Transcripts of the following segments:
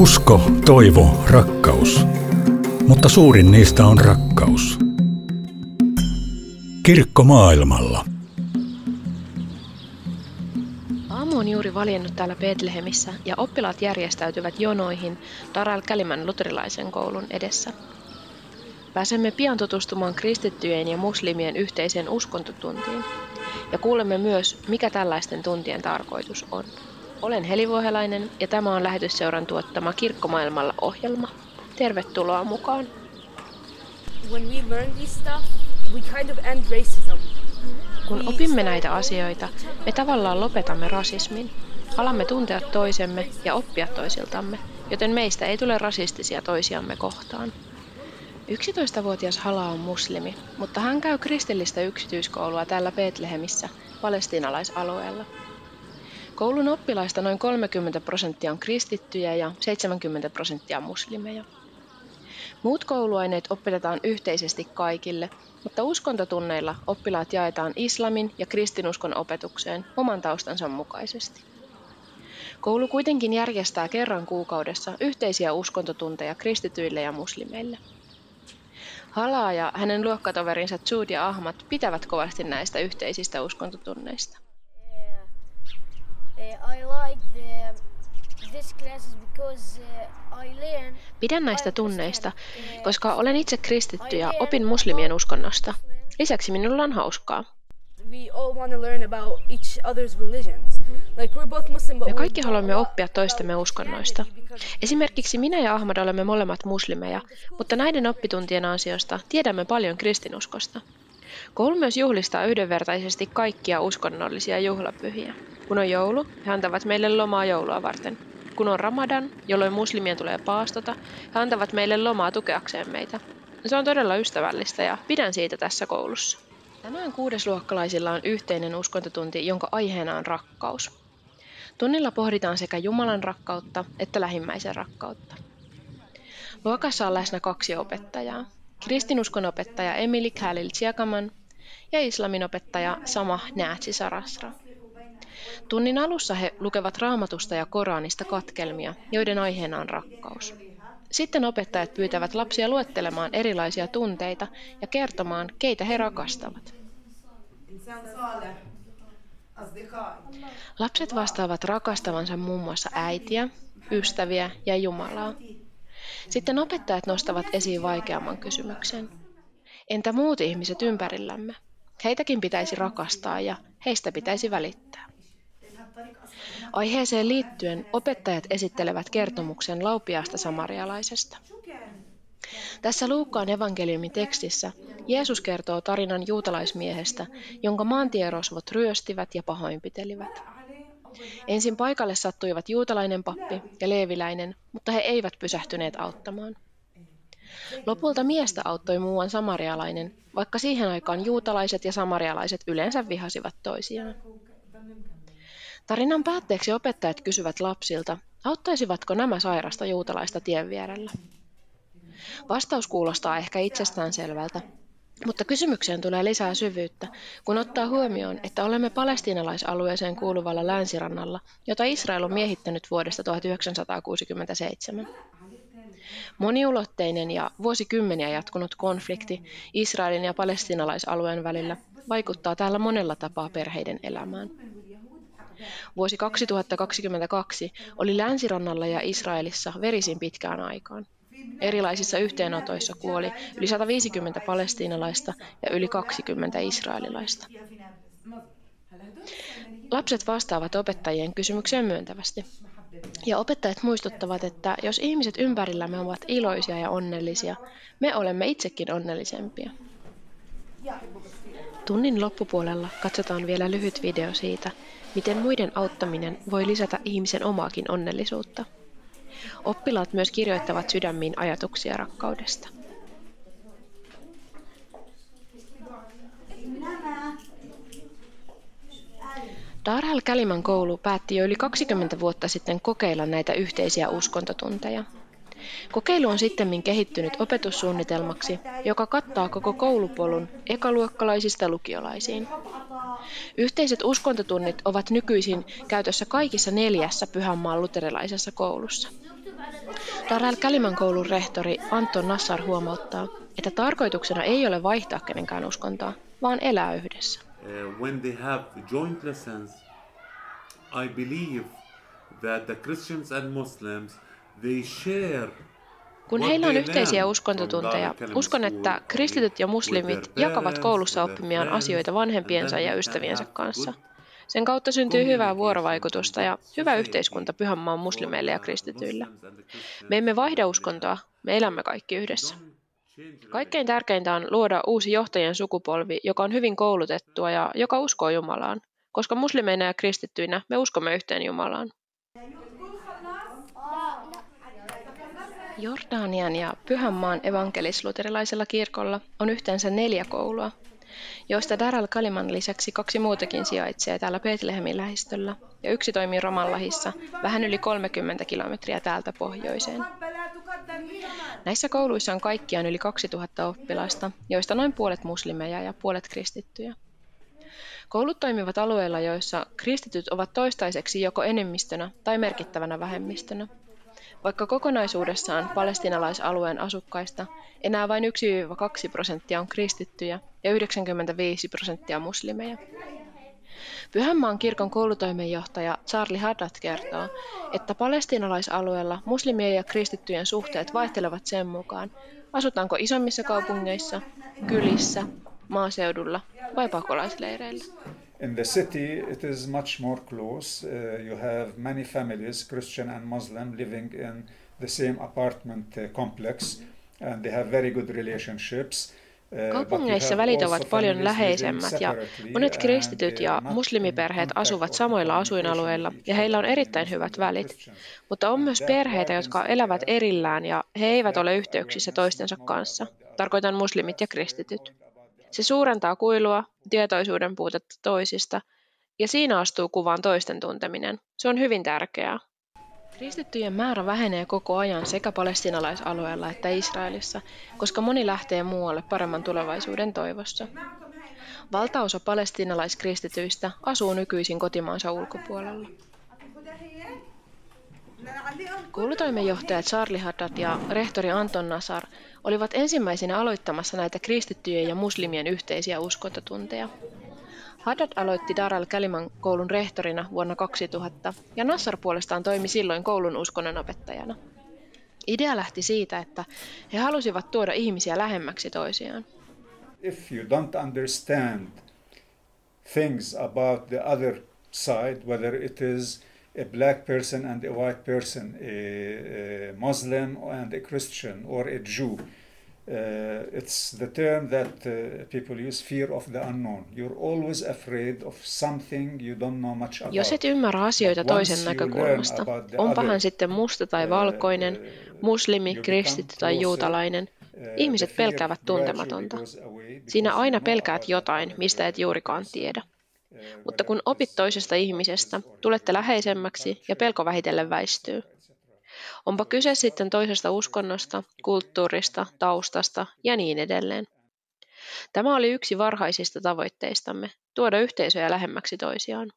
Usko, toivo, rakkaus. Mutta suurin niistä on rakkaus. Kirkko maailmalla. Aamu on juuri valjennut täällä Betlehemissä ja oppilaat järjestäytyvät jonoihin Daral Kälimän luterilaisen koulun edessä. Pääsemme pian tutustumaan kristittyjen ja muslimien yhteiseen uskontotuntiin ja kuulemme myös, mikä tällaisten tuntien tarkoitus on. Olen Heli Vuohelainen ja tämä on lähetysseuran tuottama Kirkkomaailmalla ohjelma. Tervetuloa mukaan! when we learn these stuff, we kind of end racism. Kun opimme näitä asioita, me tavallaan lopetamme rasismin. Alamme tuntea toisemme ja oppia toisiltamme, joten meistä ei tule rasistisia toisiamme kohtaan. 11-vuotias Hala on muslimi, mutta hän käy kristillistä yksityiskoulua täällä Betlehemissä, palestiinalaisalueella. Koulun oppilaista noin 30 prosenttia on kristittyjä ja 70 prosenttia muslimeja. Muut kouluaineet opetetaan yhteisesti kaikille, mutta uskontotunneilla oppilaat jaetaan islamin ja kristinuskon opetukseen oman taustansa mukaisesti. Koulu kuitenkin järjestää kerran kuukaudessa yhteisiä uskontotunteja kristityille ja muslimeille. Halaa ja hänen luokkatoverinsa Jude ja Ahmad pitävät kovasti näistä yhteisistä uskontotunneista. Uh, I like the this classes because uh, I learn Pidän näistä tunneista, koska olen itse kristitty ja opin muslimien uskonnosta. Lisäksi minulla on hauskaa. We all want to learn about each other's religions. Like we're both Muslim, but Me kaikki haluamme oppia toistemme uskonnoista. Esimerkiksi minä ja Ahmad olemme molemmat muslimeja, mutta näiden oppituntien ansiosta tiedämme paljon kristinuskosta. Koulu myös juhlistaa yhdenvertaisesti kaikkia uskonnollisia juhlapyhiä. Kun on joulu, he antavat meille lomaa joulua varten. Kun on ramadan, jolloin muslimien tulee paastota, he antavat meille lomaa tukeakseen meitä. Se on todella ystävällistä ja pidän siitä tässä koulussa. Tänään kuudesluokkalaisilla on yhteinen uskontotunti, jonka aiheena on rakkaus. Tunnilla pohditaan sekä Jumalan rakkautta että lähimmäisen rakkautta. Luokassa on läsnä kaksi opettajaa kristinuskonopettaja Emily Khalil Chiakaman ja islaminopettaja Sama Nätsi Sarasra. Tunnin alussa he lukevat raamatusta ja Koranista katkelmia, joiden aiheena on rakkaus. Sitten opettajat pyytävät lapsia luettelemaan erilaisia tunteita ja kertomaan, keitä he rakastavat. Lapset vastaavat rakastavansa muun muassa äitiä, ystäviä ja Jumalaa. Sitten opettajat nostavat esiin vaikeamman kysymyksen. Entä muut ihmiset ympärillämme? Heitäkin pitäisi rakastaa ja heistä pitäisi välittää. Aiheeseen liittyen opettajat esittelevät kertomuksen laupiaasta samarialaisesta. Tässä Luukkaan evankeliumin tekstissä Jeesus kertoo tarinan juutalaismiehestä, jonka maantierosvot ryöstivät ja pahoinpitelivät. Ensin paikalle sattuivat juutalainen pappi ja leeviläinen, mutta he eivät pysähtyneet auttamaan. Lopulta miestä auttoi muuan samarialainen, vaikka siihen aikaan juutalaiset ja samarialaiset yleensä vihasivat toisiaan. Tarinan päätteeksi opettajat kysyvät lapsilta, auttaisivatko nämä sairasta juutalaista tien vierellä. Vastaus kuulostaa ehkä itsestäänselvältä, mutta kysymykseen tulee lisää syvyyttä, kun ottaa huomioon, että olemme palestiinalaisalueeseen kuuluvalla länsirannalla, jota Israel on miehittänyt vuodesta 1967. Moniulotteinen ja vuosikymmeniä jatkunut konflikti Israelin ja palestiinalaisalueen välillä vaikuttaa täällä monella tapaa perheiden elämään. Vuosi 2022 oli länsirannalla ja Israelissa verisin pitkään aikaan. Erilaisissa yhteenotoissa kuoli yli 150 palestiinalaista ja yli 20 israelilaista. Lapset vastaavat opettajien kysymykseen myöntävästi. Ja opettajat muistuttavat, että jos ihmiset ympärillämme ovat iloisia ja onnellisia, me olemme itsekin onnellisempia. Tunnin loppupuolella katsotaan vielä lyhyt video siitä, miten muiden auttaminen voi lisätä ihmisen omaakin onnellisuutta. Oppilaat myös kirjoittavat sydämiin ajatuksia rakkaudesta. Darhal Kaliman koulu päätti jo yli 20 vuotta sitten kokeilla näitä yhteisiä uskontotunteja. Kokeilu on sittemmin kehittynyt opetussuunnitelmaksi, joka kattaa koko koulupolun ekaluokkalaisista lukiolaisiin. Yhteiset uskontotunnit ovat nykyisin käytössä kaikissa neljässä Pyhänmaan luterilaisessa koulussa. Dar al Kaliman koulun rehtori Anton Nassar huomauttaa, että tarkoituksena ei ole vaihtaa kenenkään uskontoa, vaan elää yhdessä. Uh, when they have joint lessons, I believe that the Christians and Muslims they share Kun heillä on yhteisiä uskontotunteja, uskon, että kristityt ja muslimit jakavat koulussa oppimiaan asioita vanhempiensa ja ystäviensä kanssa. Sen kautta syntyy hyvää vuorovaikutusta ja hyvä yhteiskunta Pyhänmaan muslimeille ja kristityille. Me emme vaihda uskontoa, me elämme kaikki yhdessä. Kaikkein tärkeintä on luoda uusi johtajien sukupolvi, joka on hyvin koulutettua ja joka uskoo Jumalaan, koska muslimeina ja kristittyinä me uskomme yhteen Jumalaan. Jordanian ja Pyhänmaan evankelis-luterilaisella kirkolla on yhteensä neljä koulua, joista Daral Kaliman lisäksi kaksi muutakin sijaitsee täällä Betlehemin lähistöllä ja yksi toimii Ramallahissa vähän yli 30 kilometriä täältä pohjoiseen. Näissä kouluissa on kaikkiaan yli 2000 oppilasta, joista noin puolet muslimeja ja puolet kristittyjä. Koulut toimivat alueilla, joissa kristityt ovat toistaiseksi joko enemmistönä tai merkittävänä vähemmistönä. Vaikka kokonaisuudessaan palestinalaisalueen asukkaista enää vain 1-2 prosenttia on kristittyjä ja 95 prosenttia muslimeja. Pyhänmaan kirkon koulutoimenjohtaja Charlie Haddad kertoo, että palestinalaisalueella muslimien ja kristittyjen suhteet vaihtelevat sen mukaan, asutaanko isommissa kaupungeissa, kylissä, maaseudulla vai pakolaisleireillä. In the city, it is much more close. Uh, you have many families, Christian and Muslim, living in the same apartment uh, complex, and they have very good relationships. Uh, Kaupungeissa välit ovat paljon läheisemmät ja monet kristityt ja muslimiperheet asuvat samoilla asuinalueilla ja heillä on erittäin hyvät välit. Mutta on myös perheitä, jotka elävät erillään ja he eivät ole yhteyksissä toistensa kanssa. Tarkoitan muslimit ja kristityt. Se suurentaa kuilua, tietoisuuden puutetta toisista, ja siinä astuu kuvaan toisten tunteminen. Se on hyvin tärkeää. Kristittyjen määrä vähenee koko ajan sekä palestinalaisalueella että Israelissa, koska moni lähtee muualle paremman tulevaisuuden toivossa. Valtaosa palestinalaiskristityistä asuu nykyisin kotimaansa ulkopuolella. Koulutoimenjohtaja Charlie Haddad ja rehtori Anton Nasar olivat ensimmäisenä aloittamassa näitä kristittyjen ja muslimien yhteisiä uskontotunteja. Haddad aloitti Dar al-Kaliman koulun rehtorina vuonna 2000 ja Nassar puolestaan toimi silloin koulun uskonnonopettajana. Idea lähti siitä, että he halusivat tuoda ihmisiä lähemmäksi toisiaan. If you don't understand things about the other side, whether it is a black person and a white person, a, a Muslim and a Christian, or a Jew. Uh, it's the term that uh, people use fear of the unknown. You're always afraid of something you don't know much about. Jos et ymmärrä asioita toisen näkökulmasta, onpa hän sitten musta tai uh, valkoinen, muslimi, kristitty tai juutalainen, ihmiset pelkäävät tuntematonta. Siinä aina pelkäät jotain, mistä et juurikaan tiedä. Mutta kun opit toisesta ihmisestä, tulette läheisemmäksi ja pelko vähitellen väistyy. Onpa kyse sitten toisesta uskonnosta, kulttuurista, taustasta ja niin edelleen. Tämä oli yksi varhaisista tavoitteistamme, tuoda yhteisöjä lähemmäksi toisiaan.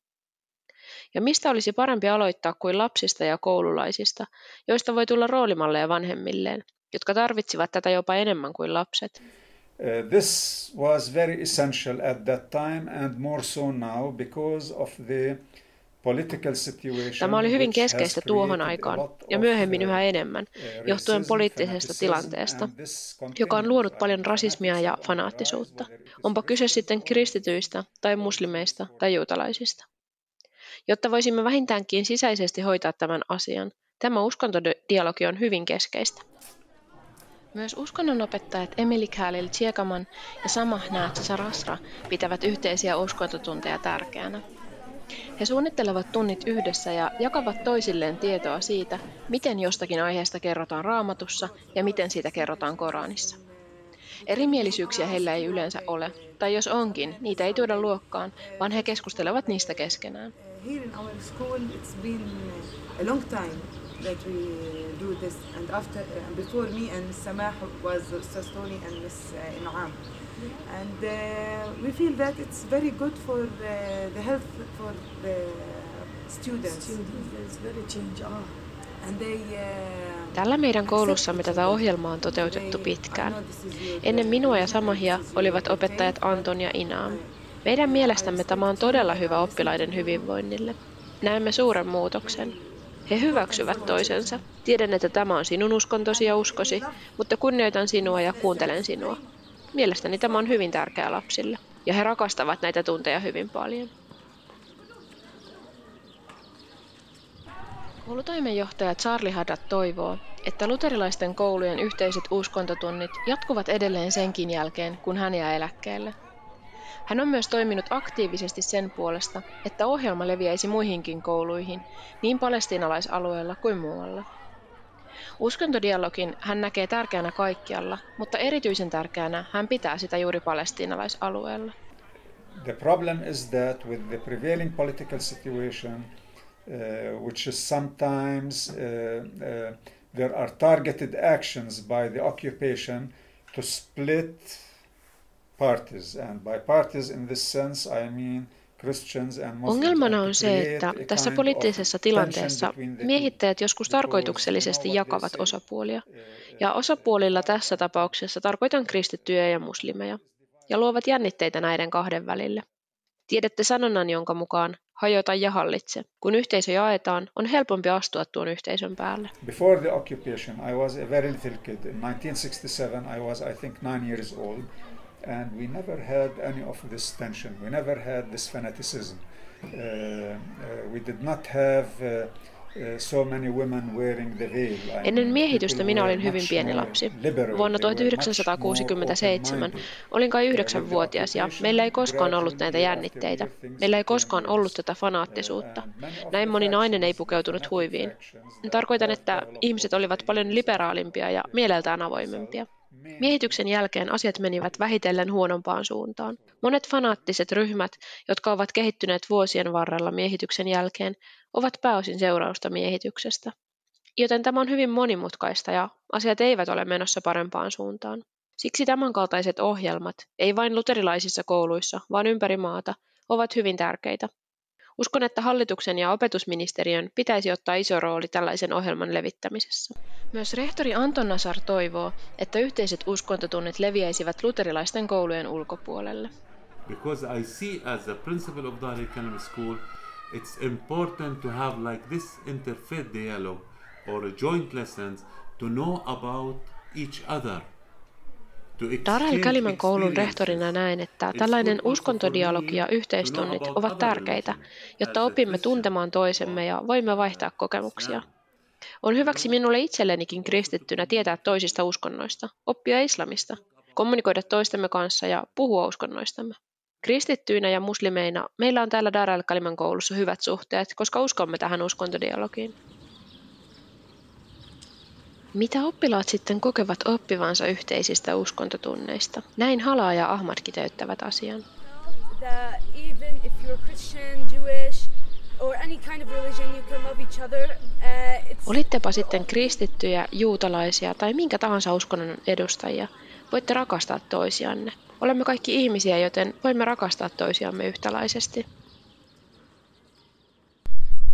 Ja mistä olisi parempi aloittaa kuin lapsista ja koululaisista, joista voi tulla roolimalleja vanhemmilleen, jotka tarvitsivat tätä jopa enemmän kuin lapset. Uh, this was very essential at that time and more so now because of the political situation. Tämä oli hyvin keskeistä tuohon aikaan ja myöhemmin uh, yhä enemmän, johtuen poliittisesta tilanteesta, joka on luonut paljon rasismia ja fanaattisuutta. Onpa kyse sitten kristityistä tai muslimeista tai juutalaisista. Jotta voisimme vähintäänkin sisäisesti hoitaa tämän asian, tämä uskontodialogi on hyvin keskeistä. Myös uskonnonopettajat Emily Khalil Tsiekaman ja Samah Sarasra pitävät yhteisiä uskontotunteja tärkeänä. He suunnittelevat tunnit yhdessä ja jakavat toisilleen tietoa siitä, miten jostakin aiheesta kerrotaan raamatussa ja miten siitä kerrotaan Koranissa. Erimielisyyksiä heillä ei yleensä ole, tai jos onkin, niitä ei tuoda luokkaan, vaan he keskustelevat niistä keskenään. Here in our school it's been a long time that we do this. And after, uh, before me and Samah was Ustaz Tony and Miss uh, In'am. And uh, we feel that it's very good for uh, the health for the students. Students, there's very change. Ah. And they, uh, Tällä meidän koulussamme tätä ohjelmaa on toteutettu pitkään. Ennen minua ja Samahia olivat opettajat Anton ja Inaam. Meidän mielestämme tämä on todella hyvä oppilaiden hyvinvoinnille. Näemme suuren muutoksen. He hyväksyvät toisensa. Tiedän, että tämä on sinun uskontosi ja uskosi, mutta kunnioitan sinua ja kuuntelen sinua. Mielestäni tämä on hyvin tärkeää lapsille, ja he rakastavat näitä tunteja hyvin paljon. Koulutoimenjohtaja Charlie Haddad toivoo, että luterilaisten koulujen yhteiset uskontotunnit jatkuvat edelleen senkin jälkeen, kun hän jää eläkkeelle. Hän on myös toiminut aktiivisesti sen puolesta, että ohjelma leviäisi muihinkin kouluihin, niin palestiinalaisalueella kuin muualla. Uskontodialogin hän näkee tärkeänä kaikkialla, mutta erityisen tärkeänä hän pitää sitä juuri palestiinalaisalueella. The problem is that with the prevailing political situation, uh, which is sometimes uh, uh, there are targeted actions by the occupation to split parties, and by parties in this sense I mean. Ongelmana on se, että tässä poliittisessa tilanteessa miehittäjät joskus tarkoituksellisesti jakavat osapuolia. uh, Ja osapuolilla tässä tapauksessa tarkoitan kristittyjä ja muslimeja, ja luovat jännitteitä näiden kahden välille. Tiedätte sanonnan, jonka mukaan hajota ja hallitse. Kun yhteisö jaetaan, on helpompi astua tuon yhteisön päälle. Before the occupation, I was a very little kid. In 1967, I was, I think, nine years old, and we never had any of this tension. We never had this fanaticism. Uh, uh, we did not have uh, uh, so many women wearing the veil. I Ennen miehitystä minä olin hyvin pieni lapsi. Vuonna They were much more 1967 open-minded. olin kai yhdeksänvuotias ja meillä ei koskaan ollut näitä jännitteitä. Meillä ei koskaan ollut tätä fanaattisuutta. Näin moni nainen ei pukeutunut huiviin. Tarkoitan, että ihmiset olivat paljon liberaalimpia ja mieleltään avoimempia. Miehityksen jälkeen asiat menivät vähitellen huonompaan suuntaan. Monet fanaattiset ryhmät, jotka ovat kehittyneet vuosien varrella miehityksen jälkeen, ovat pääosin seurausta miehityksestä. Joten tämä on hyvin monimutkaista ja asiat eivät ole menossa parempaan suuntaan. Siksi tämänkaltaiset ohjelmat, ei vain luterilaisissa kouluissa, vaan ympäri maata, ovat hyvin tärkeitä. Uskon, että hallituksen ja opetusministeriön pitäisi ottaa iso rooli tällaisen ohjelman levittämisessä. Myös rehtori Anton Nasar toivoo, että yhteiset uskontotunnit leviäisivät luterilaisten koulujen ulkopuolelle. because I see as a principal of Dar Economic School, it's important to have like this interfaith dialogue or joint lessons to know about each other. To Dar exchange Kaliman koulun rehtorina näen, että tällainen uskontodialogi ja yhteistunnit ovat tärkeitä, jotta opimme tuntemaan toisemme ja voimme vaihtaa kokemuksia. On hyväksi minulle itsellenikin kristittynä tietää toisista uskonnoista, oppia islamista, kommunikoida toistemme kanssa ja puhua uskonnoistamme. Kristittyinä ja muslimeina meillä on täällä Dar al Kaliman koulussa hyvät suhteet, koska uskomme tähän uskontodialogiin. Mitä oppilaat sitten kokevat oppivansa yhteisistä uskontotunneista? Näin Hala ja Ahmad kiteyttävät asian. that even if you're Christian, Jewish, or any kind of religion, you can love each other. Uh, Olittepa sitten kristittyjä, juutalaisia tai minkä tahansa uskonnon edustajia, voitte rakastaa toisianne. Olemme kaikki ihmisiä, joten voimme rakastaa toisiamme yhtäläisesti.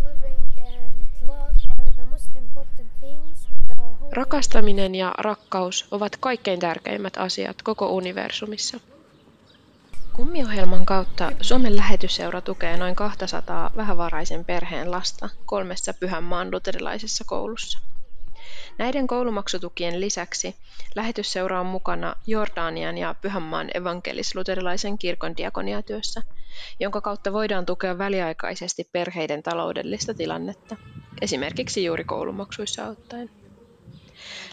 Living and love are the most important things in the whole Rakastaminen ja rakkaus ovat kaikkein tärkeimmät asiat koko universumissa. Kummiohjelman kautta Suomen lähetysseura tukee noin 200 vähävaraisen perheen lasta kolmessa Pyhänmaan luterilaisessa koulussa. Näiden koulumaksutukien lisäksi lähetysseura on mukana Jordanian ja Pyhänmaan evankelis-luterilaisen kirkon diakoniatyössä, jonka kautta voidaan tukea väliaikaisesti perheiden taloudellista tilannetta, esimerkiksi juuri koulumaksuissa auttaen.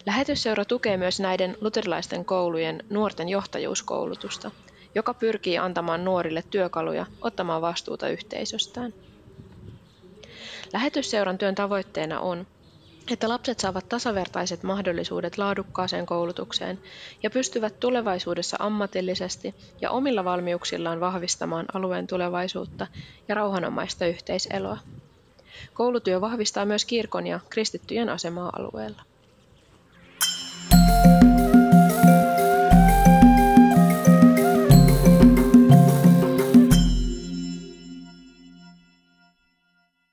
Lähetysseura tukee myös näiden luterilaisten koulujen nuorten johtajuuskoulutusta, joka pyrkii antamaan nuorille työkaluja ottamaan vastuuta yhteisöstään. Lähetysseuran työn tavoitteena on, että lapset saavat tasavertaiset mahdollisuudet laadukkaaseen koulutukseen ja pystyvät tulevaisuudessa ammatillisesti ja omilla valmiuksillaan vahvistamaan alueen tulevaisuutta ja rauhanomaista yhteiseloa. Koulutyö vahvistaa myös kirkon ja kristittyjen asemaa alueella.